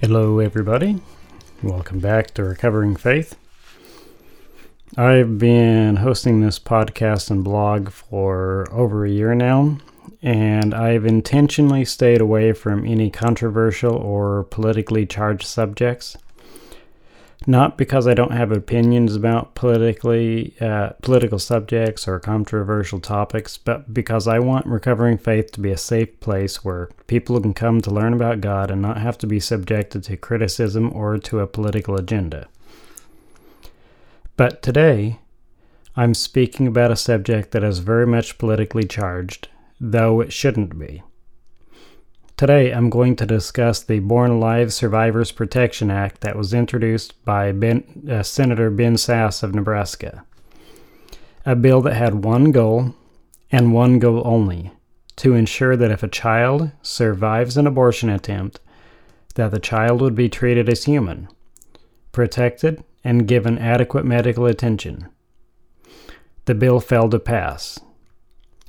Hello, everybody. Welcome back to Recovering Faith. I've been hosting this podcast and blog for over a year now, and I've intentionally stayed away from any controversial or politically charged subjects. Not because I don't have opinions about politically uh, political subjects or controversial topics, but because I want recovering faith to be a safe place where people can come to learn about God and not have to be subjected to criticism or to a political agenda. But today, I'm speaking about a subject that is very much politically charged, though it shouldn't be. Today, I'm going to discuss the Born Alive Survivors Protection Act that was introduced by ben, uh, Senator Ben Sasse of Nebraska. A bill that had one goal, and one goal only to ensure that if a child survives an abortion attempt, that the child would be treated as human, protected, and given adequate medical attention. The bill failed to pass.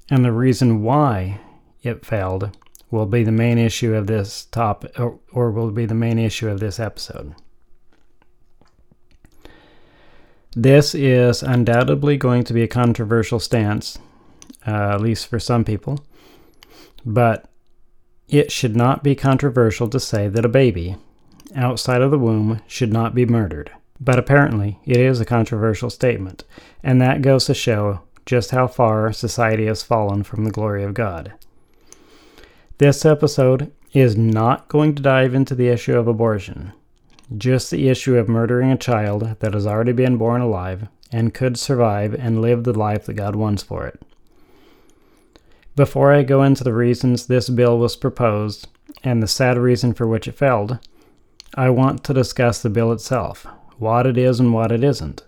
And the reason why it failed will be the main issue of this topic, or, or will be the main issue of this episode. This is undoubtedly going to be a controversial stance, uh, at least for some people, but it should not be controversial to say that a baby outside of the womb should not be murdered. But apparently, it is a controversial statement, and that goes to show just how far society has fallen from the glory of God. This episode is not going to dive into the issue of abortion, just the issue of murdering a child that has already been born alive and could survive and live the life that God wants for it. Before I go into the reasons this bill was proposed and the sad reason for which it failed, I want to discuss the bill itself, what it is and what it isn't.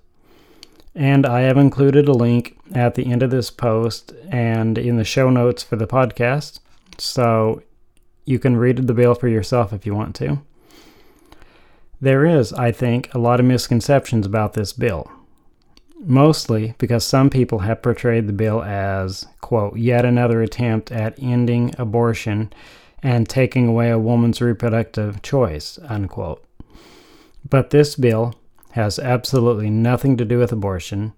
And I have included a link at the end of this post and in the show notes for the podcast so you can read the bill for yourself if you want to. There is, I think, a lot of misconceptions about this bill. Mostly because some people have portrayed the bill as, quote, yet another attempt at ending abortion and taking away a woman's reproductive choice, unquote. But this bill has absolutely nothing to do with abortion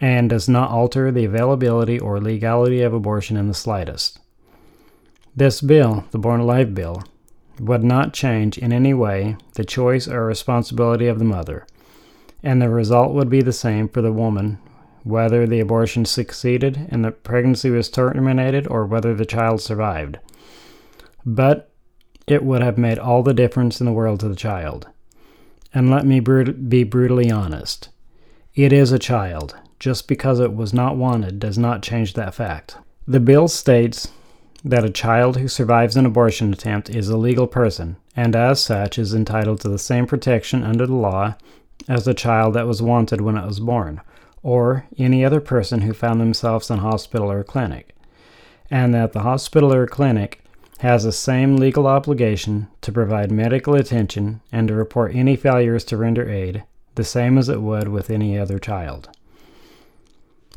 and does not alter the availability or legality of abortion in the slightest. This bill, the Born Alive bill, would not change in any way the choice or responsibility of the mother, and the result would be the same for the woman whether the abortion succeeded and the pregnancy was terminated or whether the child survived. But it would have made all the difference in the world to the child. And let me brut- be brutally honest it is a child. Just because it was not wanted does not change that fact. The bill states that a child who survives an abortion attempt is a legal person, and as such is entitled to the same protection under the law as the child that was wanted when it was born, or any other person who found themselves in hospital or clinic, and that the hospital or clinic has the same legal obligation to provide medical attention and to report any failures to render aid, the same as it would with any other child.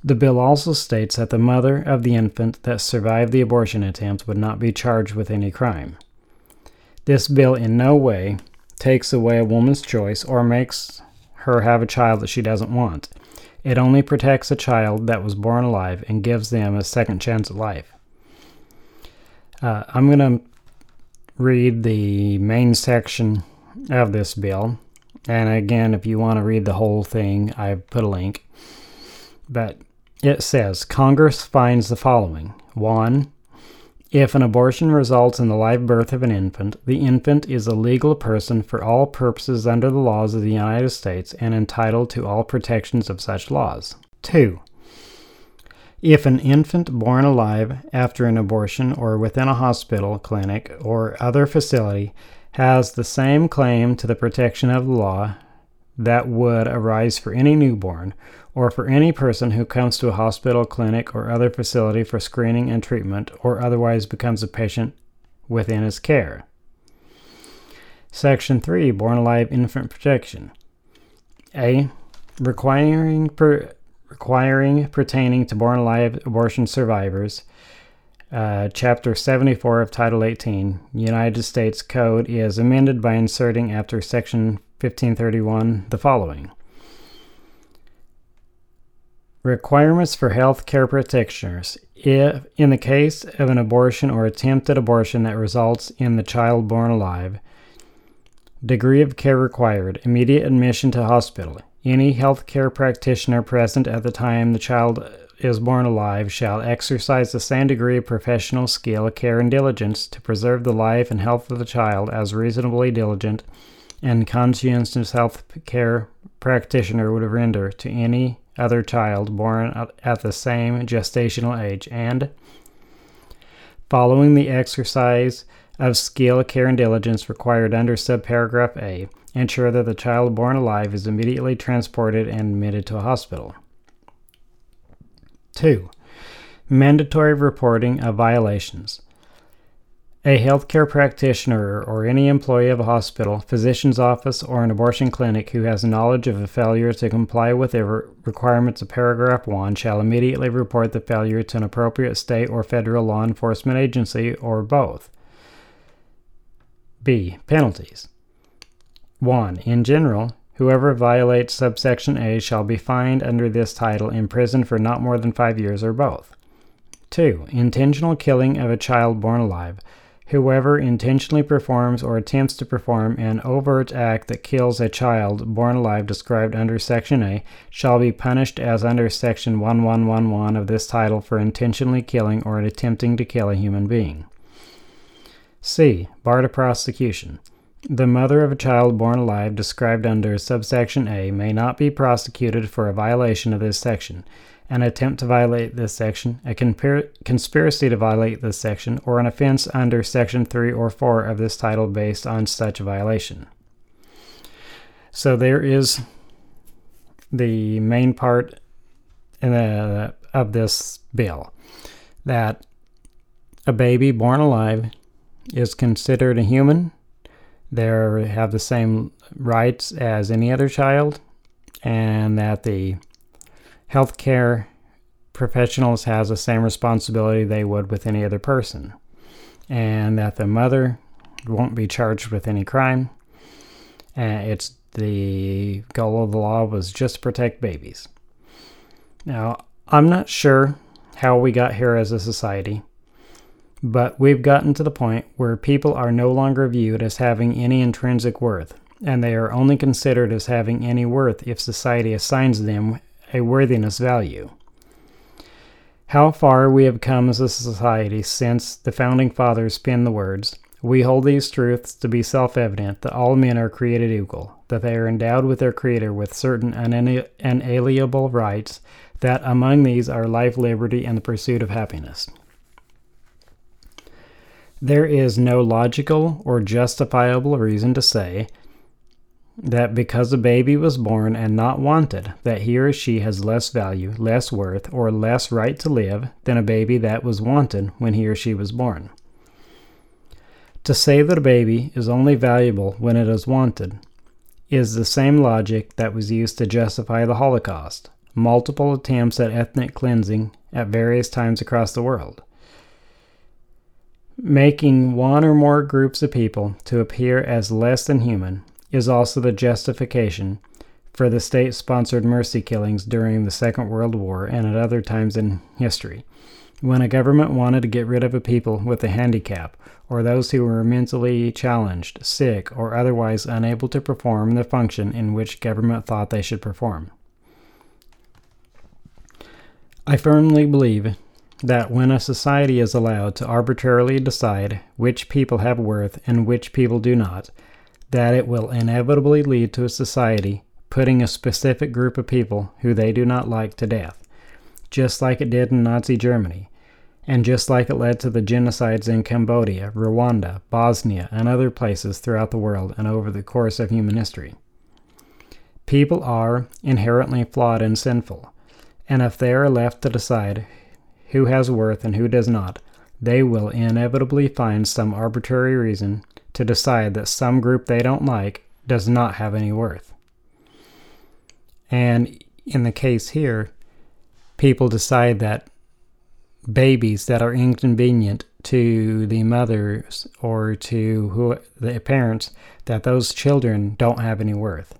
The bill also states that the mother of the infant that survived the abortion attempt would not be charged with any crime. This bill in no way takes away a woman's choice or makes her have a child that she doesn't want. It only protects a child that was born alive and gives them a second chance at life. Uh, I'm going to read the main section of this bill. And again, if you want to read the whole thing, I've put a link. But it says Congress finds the following 1. If an abortion results in the live birth of an infant, the infant is a legal person for all purposes under the laws of the United States and entitled to all protections of such laws. 2. If an infant born alive after an abortion or within a hospital, clinic, or other facility has the same claim to the protection of the law that would arise for any newborn or for any person who comes to a hospital, clinic, or other facility for screening and treatment or otherwise becomes a patient within his care. Section 3 Born Alive Infant Protection. A. Requiring, per, requiring pertaining to born alive abortion survivors. Uh, Chapter 74 of Title 18, United States Code, is amended by inserting after Section 1531 the following Requirements for health care practitioners. If, in the case of an abortion or attempted abortion that results in the child born alive, degree of care required, immediate admission to hospital. Any health care practitioner present at the time the child is born alive shall exercise the same degree of professional skill, care, and diligence to preserve the life and health of the child as reasonably diligent and conscientious health care practitioner would render to any other child born at the same gestational age, and following the exercise of skill, care, and diligence required under subparagraph A, ensure that the child born alive is immediately transported and admitted to a hospital. 2. Mandatory reporting of violations. A healthcare practitioner or any employee of a hospital, physician's office, or an abortion clinic who has knowledge of a failure to comply with the requirements of paragraph 1 shall immediately report the failure to an appropriate state or federal law enforcement agency or both. B. Penalties. 1. In general, whoever violates subsection A shall be fined under this title, imprisoned for not more than five years, or both. 2. Intentional killing of a child born alive. Whoever intentionally performs or attempts to perform an overt act that kills a child born alive described under Section A shall be punished as under Section 1111 of this title for intentionally killing or attempting to kill a human being. C. Bar to prosecution. The mother of a child born alive described under subsection A may not be prosecuted for a violation of this section an attempt to violate this section, a conspiracy to violate this section, or an offense under Section 3 or 4 of this title based on such violation. So there is the main part the, of this bill that a baby born alive is considered a human. They have the same rights as any other child, and that the healthcare professionals has the same responsibility they would with any other person, and that the mother won't be charged with any crime. And it's the goal of the law was just to protect babies. Now, I'm not sure how we got here as a society, but we've gotten to the point where people are no longer viewed as having any intrinsic worth, and they are only considered as having any worth if society assigns them a worthiness value. How far we have come as a society since the founding fathers penned the words, We hold these truths to be self evident that all men are created equal, that they are endowed with their Creator with certain unalienable rights, that among these are life, liberty, and the pursuit of happiness. There is no logical or justifiable reason to say that because a baby was born and not wanted, that he or she has less value, less worth, or less right to live than a baby that was wanted when he or she was born. To say that a baby is only valuable when it is wanted is the same logic that was used to justify the Holocaust, multiple attempts at ethnic cleansing at various times across the world. Making one or more groups of people to appear as less than human is also the justification for the state sponsored mercy killings during the Second World War and at other times in history. When a government wanted to get rid of a people with a handicap, or those who were mentally challenged, sick, or otherwise unable to perform the function in which government thought they should perform. I firmly believe that when a society is allowed to arbitrarily decide which people have worth and which people do not, that it will inevitably lead to a society putting a specific group of people who they do not like to death, just like it did in Nazi Germany, and just like it led to the genocides in Cambodia, Rwanda, Bosnia, and other places throughout the world and over the course of human history. People are inherently flawed and sinful, and if they are left to decide who has worth and who does not, they will inevitably find some arbitrary reason to decide that some group they don't like does not have any worth. And in the case here, people decide that babies that are inconvenient to the mothers or to who, the parents, that those children don't have any worth.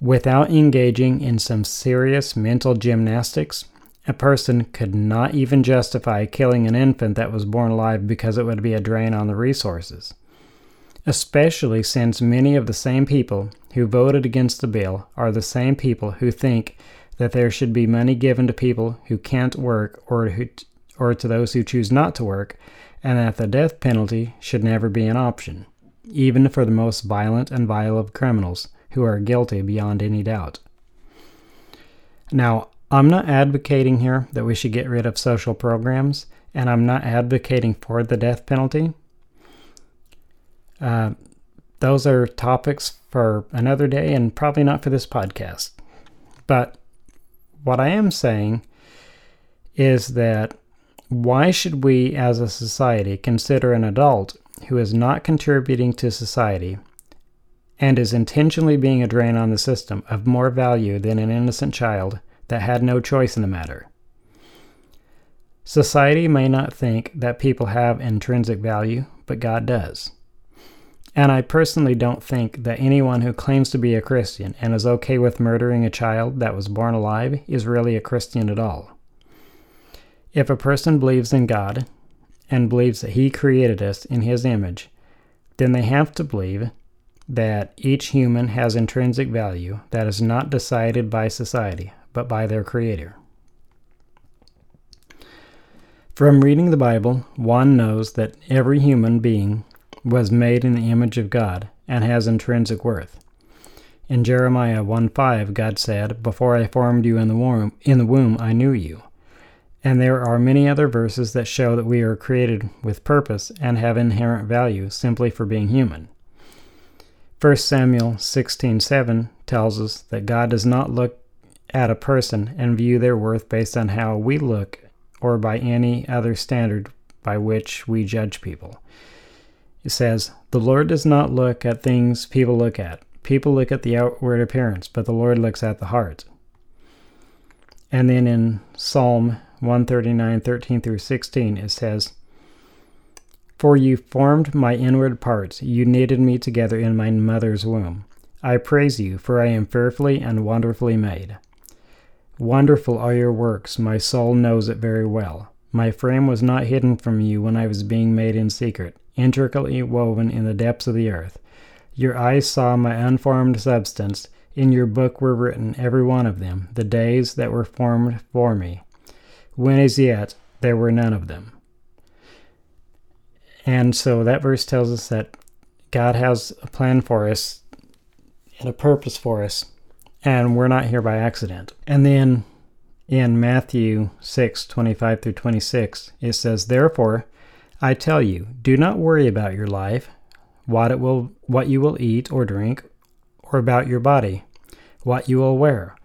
Without engaging in some serious mental gymnastics, a person could not even justify killing an infant that was born alive because it would be a drain on the resources. Especially since many of the same people who voted against the bill are the same people who think that there should be money given to people who can't work or who, or to those who choose not to work, and that the death penalty should never be an option, even for the most violent and vile of criminals who are guilty beyond any doubt. Now, I'm not advocating here that we should get rid of social programs, and I'm not advocating for the death penalty. Uh, those are topics for another day and probably not for this podcast. But what I am saying is that why should we as a society consider an adult who is not contributing to society and is intentionally being a drain on the system of more value than an innocent child that had no choice in the matter. Society may not think that people have intrinsic value, but God does. And I personally don't think that anyone who claims to be a Christian and is okay with murdering a child that was born alive is really a Christian at all. If a person believes in God and believes that He created us in His image, then they have to believe that each human has intrinsic value that is not decided by society, but by their Creator. From reading the Bible, one knows that every human being was made in the image of God and has intrinsic worth. In Jeremiah 1:5, God said, "Before I formed you in the womb, in the womb I knew you." And there are many other verses that show that we are created with purpose and have inherent value simply for being human. 1 Samuel 16:7 tells us that God does not look at a person and view their worth based on how we look or by any other standard by which we judge people. It says, The Lord does not look at things people look at. People look at the outward appearance, but the Lord looks at the heart. And then in Psalm 139, 13 through 16, it says, for you formed my inward parts, you knitted me together in my mother's womb. I praise you, for I am fearfully and wonderfully made. Wonderful are your works, my soul knows it very well. My frame was not hidden from you when I was being made in secret, intricately woven in the depths of the earth. Your eyes saw my unformed substance. In your book were written, every one of them, the days that were formed for me, when as yet there were none of them. And so that verse tells us that God has a plan for us and a purpose for us, and we're not here by accident. And then in Matthew 6 25 through 26, it says, Therefore, I tell you, do not worry about your life, what it will what you will eat or drink, or about your body, what you will wear.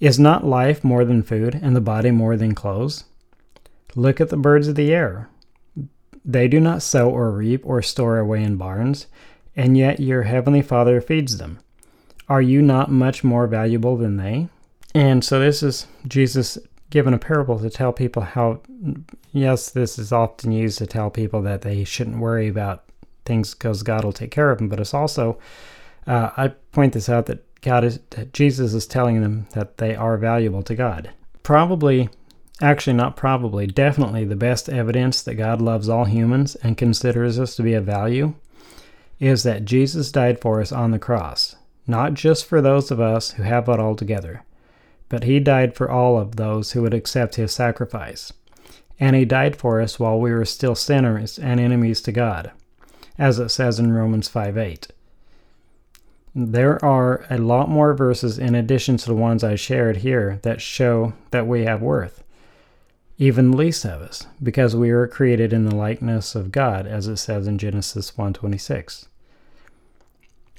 Is not life more than food, and the body more than clothes? Look at the birds of the air. They do not sow or reap or store away in barns, and yet your heavenly Father feeds them. Are you not much more valuable than they? And so this is Jesus given a parable to tell people how, yes, this is often used to tell people that they shouldn't worry about things because God will take care of them. But it's also, uh, I point this out that God is, that Jesus is telling them that they are valuable to God. Probably actually not probably, definitely the best evidence that God loves all humans and considers us to be of value is that Jesus died for us on the cross, not just for those of us who have it all together, but he died for all of those who would accept his sacrifice. And he died for us while we were still sinners and enemies to God, as it says in Romans 5 8. There are a lot more verses in addition to the ones I shared here that show that we have worth, even the least of us, because we were created in the likeness of God, as it says in Genesis 1:26.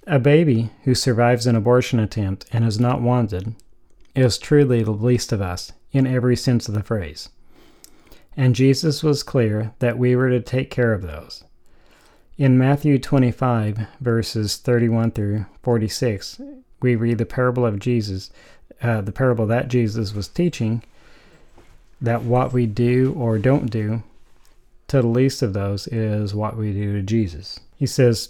A baby who survives an abortion attempt and is not wanted is truly the least of us in every sense of the phrase. And Jesus was clear that we were to take care of those. In Matthew 25, verses 31 through 46, we read the parable of Jesus, uh, the parable that Jesus was teaching, that what we do or don't do to the least of those is what we do to Jesus. He says,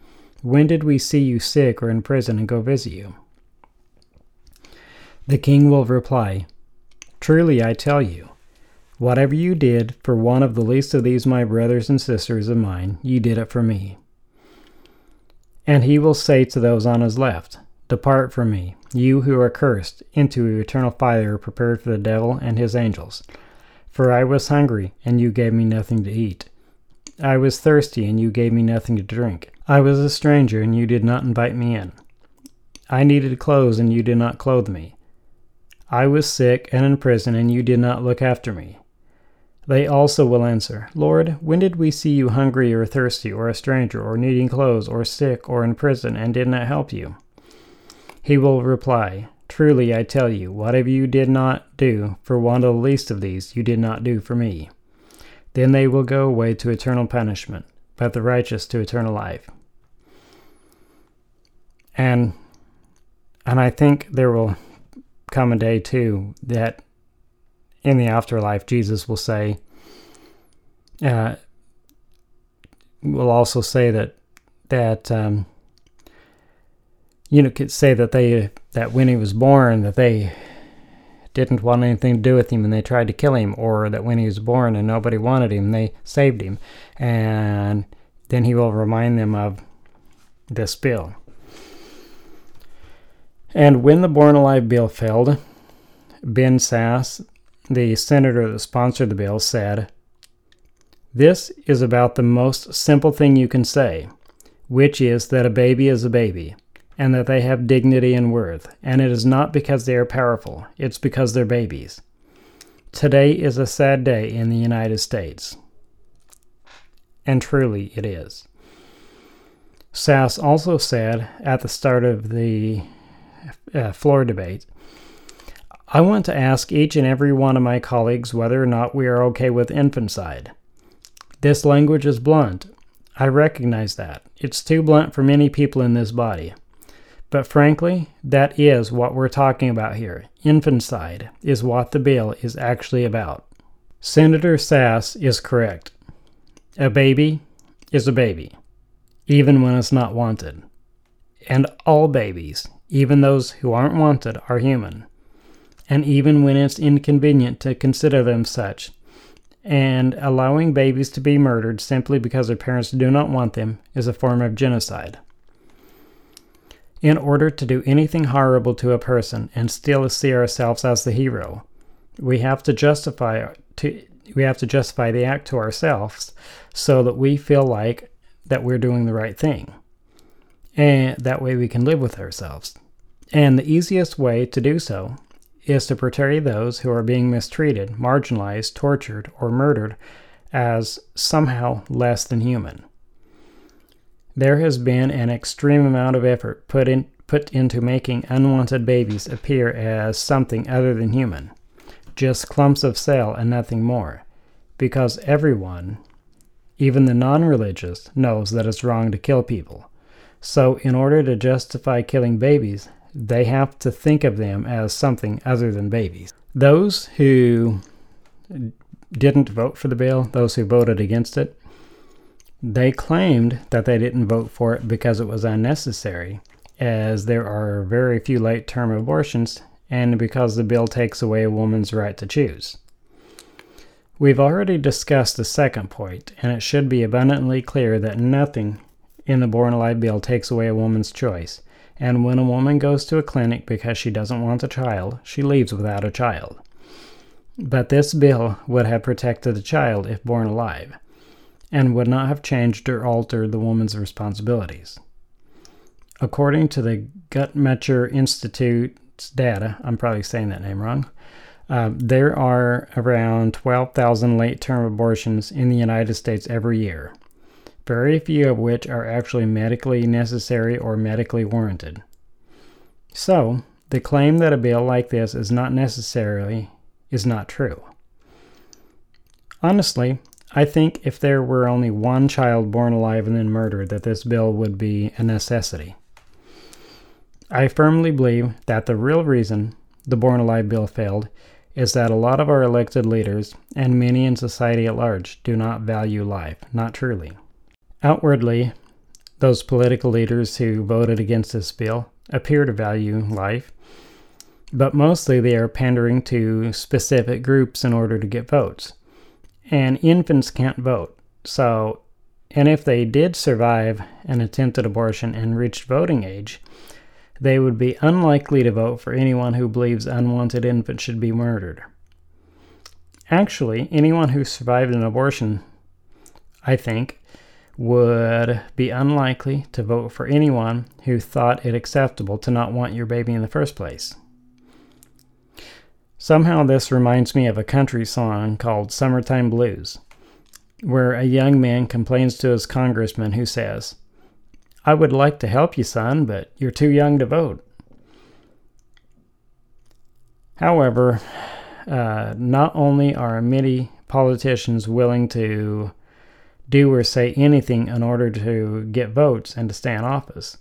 When did we see you sick or in prison and go visit you? The king will reply, Truly I tell you, Whatever you did for one of the least of these my brothers and sisters of mine, you did it for me. And he will say to those on his left, Depart from me, you who are cursed, into eternal fire prepared for the devil and his angels. For I was hungry, and you gave me nothing to eat. I was thirsty, and you gave me nothing to drink. I was a stranger, and you did not invite me in. I needed clothes, and you did not clothe me. I was sick and in prison, and you did not look after me. They also will answer, Lord, when did we see you hungry or thirsty, or a stranger, or needing clothes, or sick, or in prison, and did not help you? He will reply, Truly I tell you, whatever you did not do for one of the least of these, you did not do for me. Then they will go away to eternal punishment, but the righteous to eternal life. And and I think there will come a day too that in the afterlife, Jesus will say, uh, will also say that that um, you know could say that they that when he was born that they didn't want anything to do with him and they tried to kill him, or that when he was born and nobody wanted him, they saved him, and then he will remind them of this bill. And when the Born Alive bill failed, Ben Sasse the senator that sponsored the bill, said, This is about the most simple thing you can say, which is that a baby is a baby, and that they have dignity and worth, and it is not because they are powerful, it's because they're babies. Today is a sad day in the United States. And truly it is. Sasse also said at the start of the uh, floor debate I want to ask each and every one of my colleagues whether or not we are okay with infanticide. This language is blunt. I recognize that. It's too blunt for many people in this body. But frankly, that is what we're talking about here. Infanticide is what the bill is actually about. Senator Sasse is correct. A baby is a baby, even when it's not wanted. And all babies, even those who aren't wanted, are human and even when it's inconvenient to consider them such. And allowing babies to be murdered simply because their parents do not want them is a form of genocide. In order to do anything horrible to a person and still see ourselves as the hero, we have to justify to we have to justify the act to ourselves so that we feel like that we're doing the right thing. And that way we can live with ourselves. And the easiest way to do so is to portray those who are being mistreated, marginalized, tortured, or murdered as somehow less than human. There has been an extreme amount of effort put in put into making unwanted babies appear as something other than human, just clumps of cell and nothing more, because everyone, even the non religious, knows that it's wrong to kill people. So, in order to justify killing babies, they have to think of them as something other than babies. Those who didn't vote for the bill, those who voted against it, they claimed that they didn't vote for it because it was unnecessary, as there are very few late term abortions and because the bill takes away a woman's right to choose. We've already discussed the second point, and it should be abundantly clear that nothing in the Born Alive bill takes away a woman's choice. And when a woman goes to a clinic because she doesn't want a child, she leaves without a child. But this bill would have protected the child if born alive and would not have changed or altered the woman's responsibilities. According to the Guttmacher Institute's data, I'm probably saying that name wrong, uh, there are around 12,000 late term abortions in the United States every year, very few of which are actually medically necessary or medically warranted. So, the claim that a bill like this is not necessarily is not true. Honestly, I think if there were only one child born alive and then murdered, that this bill would be a necessity. I firmly believe that the real reason the Born Alive bill failed is that a lot of our elected leaders and many in society at large do not value life, not truly. Outwardly, those political leaders who voted against this bill appear to value life, but mostly they are pandering to specific groups in order to get votes and infants can't vote. So, and if they did survive an attempted abortion and reached voting age, they would be unlikely to vote for anyone who believes unwanted infants should be murdered. Actually, anyone who survived an abortion, I think, would be unlikely to vote for anyone who thought it acceptable to not want your baby in the first place. Somehow, this reminds me of a country song called Summertime Blues, where a young man complains to his congressman who says, I would like to help you, son, but you're too young to vote. However, uh, not only are many politicians willing to do or say anything in order to get votes and to stay in office,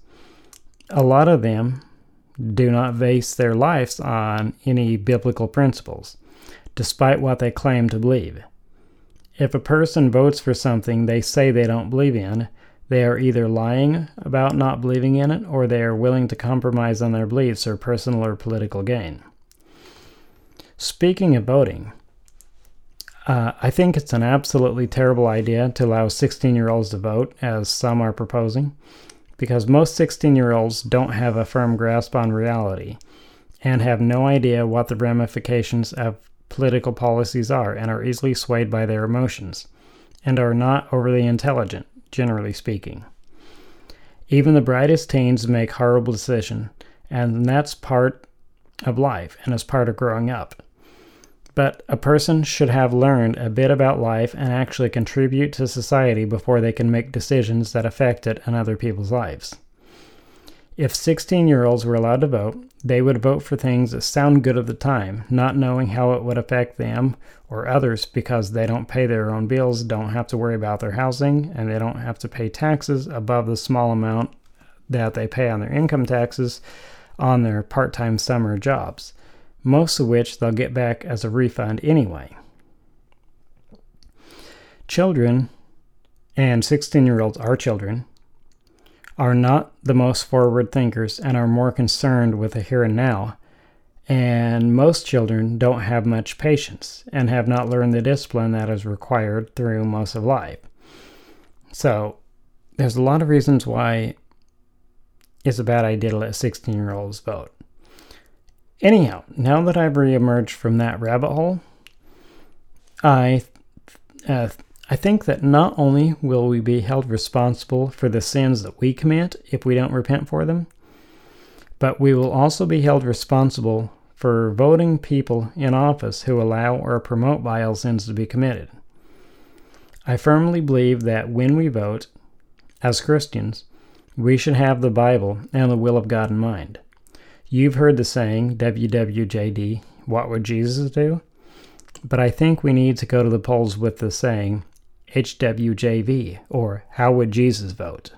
a lot of them do not base their lives on any biblical principles, despite what they claim to believe. If a person votes for something they say they don't believe in, they are either lying about not believing in it or they are willing to compromise on their beliefs for personal or political gain. Speaking of voting, uh, I think it's an absolutely terrible idea to allow 16 year olds to vote, as some are proposing because most 16 year olds don't have a firm grasp on reality and have no idea what the ramifications of political policies are and are easily swayed by their emotions and are not overly intelligent, generally speaking. Even the brightest teens make horrible decisions, and that's part of life and is part of growing up. But a person should have learned a bit about life and actually contribute to society before they can make decisions that affect it and other people's lives. If 16 year olds were allowed to vote, they would vote for things that sound good at the time, not knowing how it would affect them or others because they don't pay their own bills, don't have to worry about their housing, and they don't have to pay taxes above the small amount that they pay on their income taxes on their part time summer jobs most of which they'll get back as a refund anyway. Children, and 16 year olds are children, are not the most forward thinkers and are more concerned with the here and now. And most children don't have much patience and have not learned the discipline that is required through most of life. So, there's a lot of reasons why it's a bad idea to let 16 year olds vote. Anyhow, now that I've reemerged from that rabbit hole, I uh, I think that not only will we be held responsible for the sins that we commit if we don't repent for them, but we will also be held responsible for voting people in office who allow or promote vile sins to be committed. I firmly believe that when we vote, as Christians, We should have the Bible and the will of God in mind. You've heard the saying, WWJD, what would Jesus do? But I think we need to go to the polls with the saying, HWJV, or How would Jesus vote?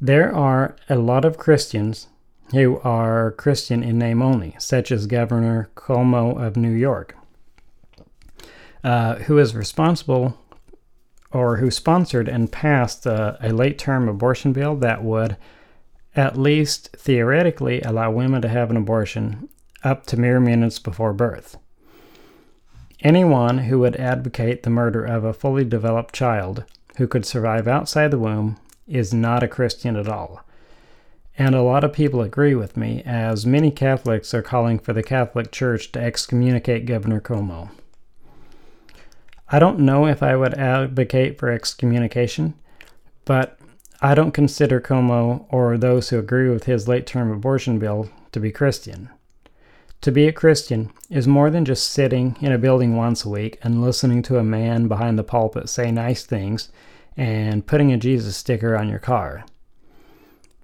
There are a lot of Christians who are Christian in name only, such as Governor Cuomo of New York, uh, who is responsible or who sponsored and passed uh, a late term abortion bill that would, at least theoretically, allow women to have an abortion up to mere minutes before birth. Anyone who would advocate the murder of a fully developed child who could survive outside the womb is not a Christian at all. And a lot of people agree with me, as many Catholics are calling for the Catholic Church to excommunicate Governor Cuomo. I don't know if I would advocate for excommunication, but I don't consider Cuomo or those who agree with his late term abortion bill to be Christian. To be a Christian is more than just sitting in a building once a week and listening to a man behind the pulpit say nice things and putting a Jesus sticker on your car.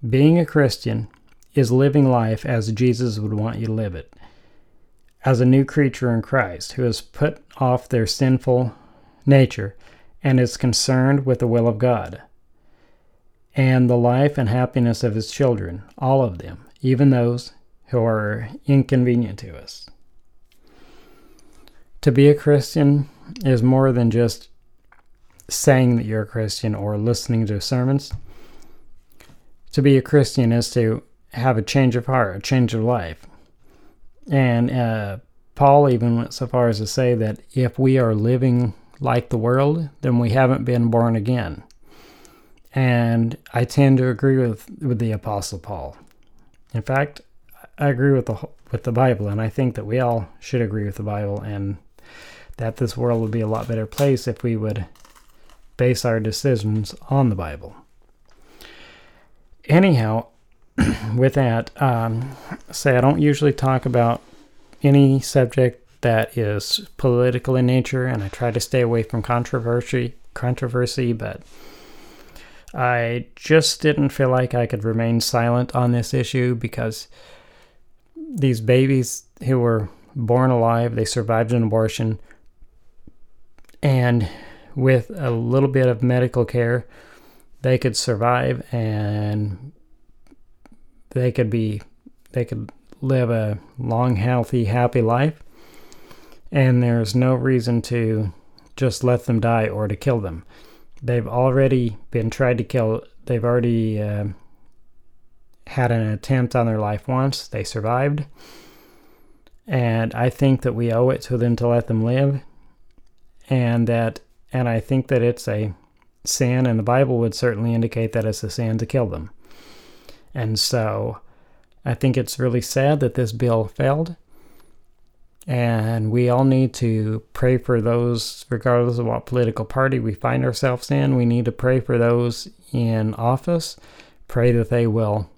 Being a Christian is living life as Jesus would want you to live it, as a new creature in Christ who has put off their sinful nature and is concerned with the will of God and the life and happiness of his children, all of them, even those who are inconvenient to us. To be a Christian is more than just saying that you're a Christian or listening to sermons. To be a Christian is to have a change of heart, a change of life. And uh, Paul even went so far as to say that if we are living like the world, then we haven't been born again. And I tend to agree with, with the Apostle Paul. In fact, I agree with the with the Bible, and I think that we all should agree with the Bible, and that this world would be a lot better place if we would base our decisions on the Bible. Anyhow, with that, um, say I don't usually talk about any subject that is political in nature, and I try to stay away from controversy. Controversy, but I just didn't feel like I could remain silent on this issue because these babies who were born alive, they survived an abortion, and with a little bit of medical care, they could survive and they could be they could live a long, healthy, happy life. And there's no reason to just let them die or to kill them. They've already been tried to kill. They've already uh, had an attempt on their life once. They survived. And I think that we owe it to them to let them live. And that and I think that it's a sin, and the Bible would certainly indicate that it's a sin to kill them. And so I think it's really sad that this bill failed. And we all need to pray for those, regardless of what political party we find ourselves in. We need to pray for those in office, pray that they will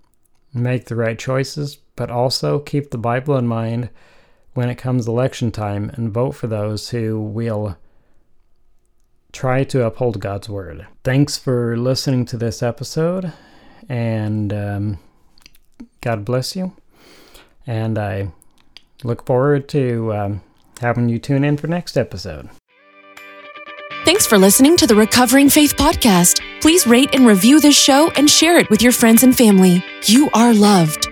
make the right choices, but also keep the Bible in mind when it comes election time and vote for those who will try to uphold God's word. Thanks for listening to this episode, and um, God bless you. And I look forward to um, having you tune in for next episode. Thanks for listening to the Recovering Faith Podcast. Please rate and review this show and share it with your friends and family. You are loved.